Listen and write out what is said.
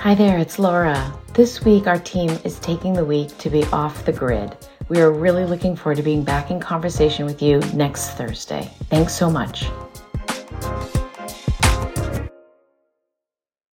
Hi there, it's Laura. This week, our team is taking the week to be off the grid. We are really looking forward to being back in conversation with you next Thursday. Thanks so much.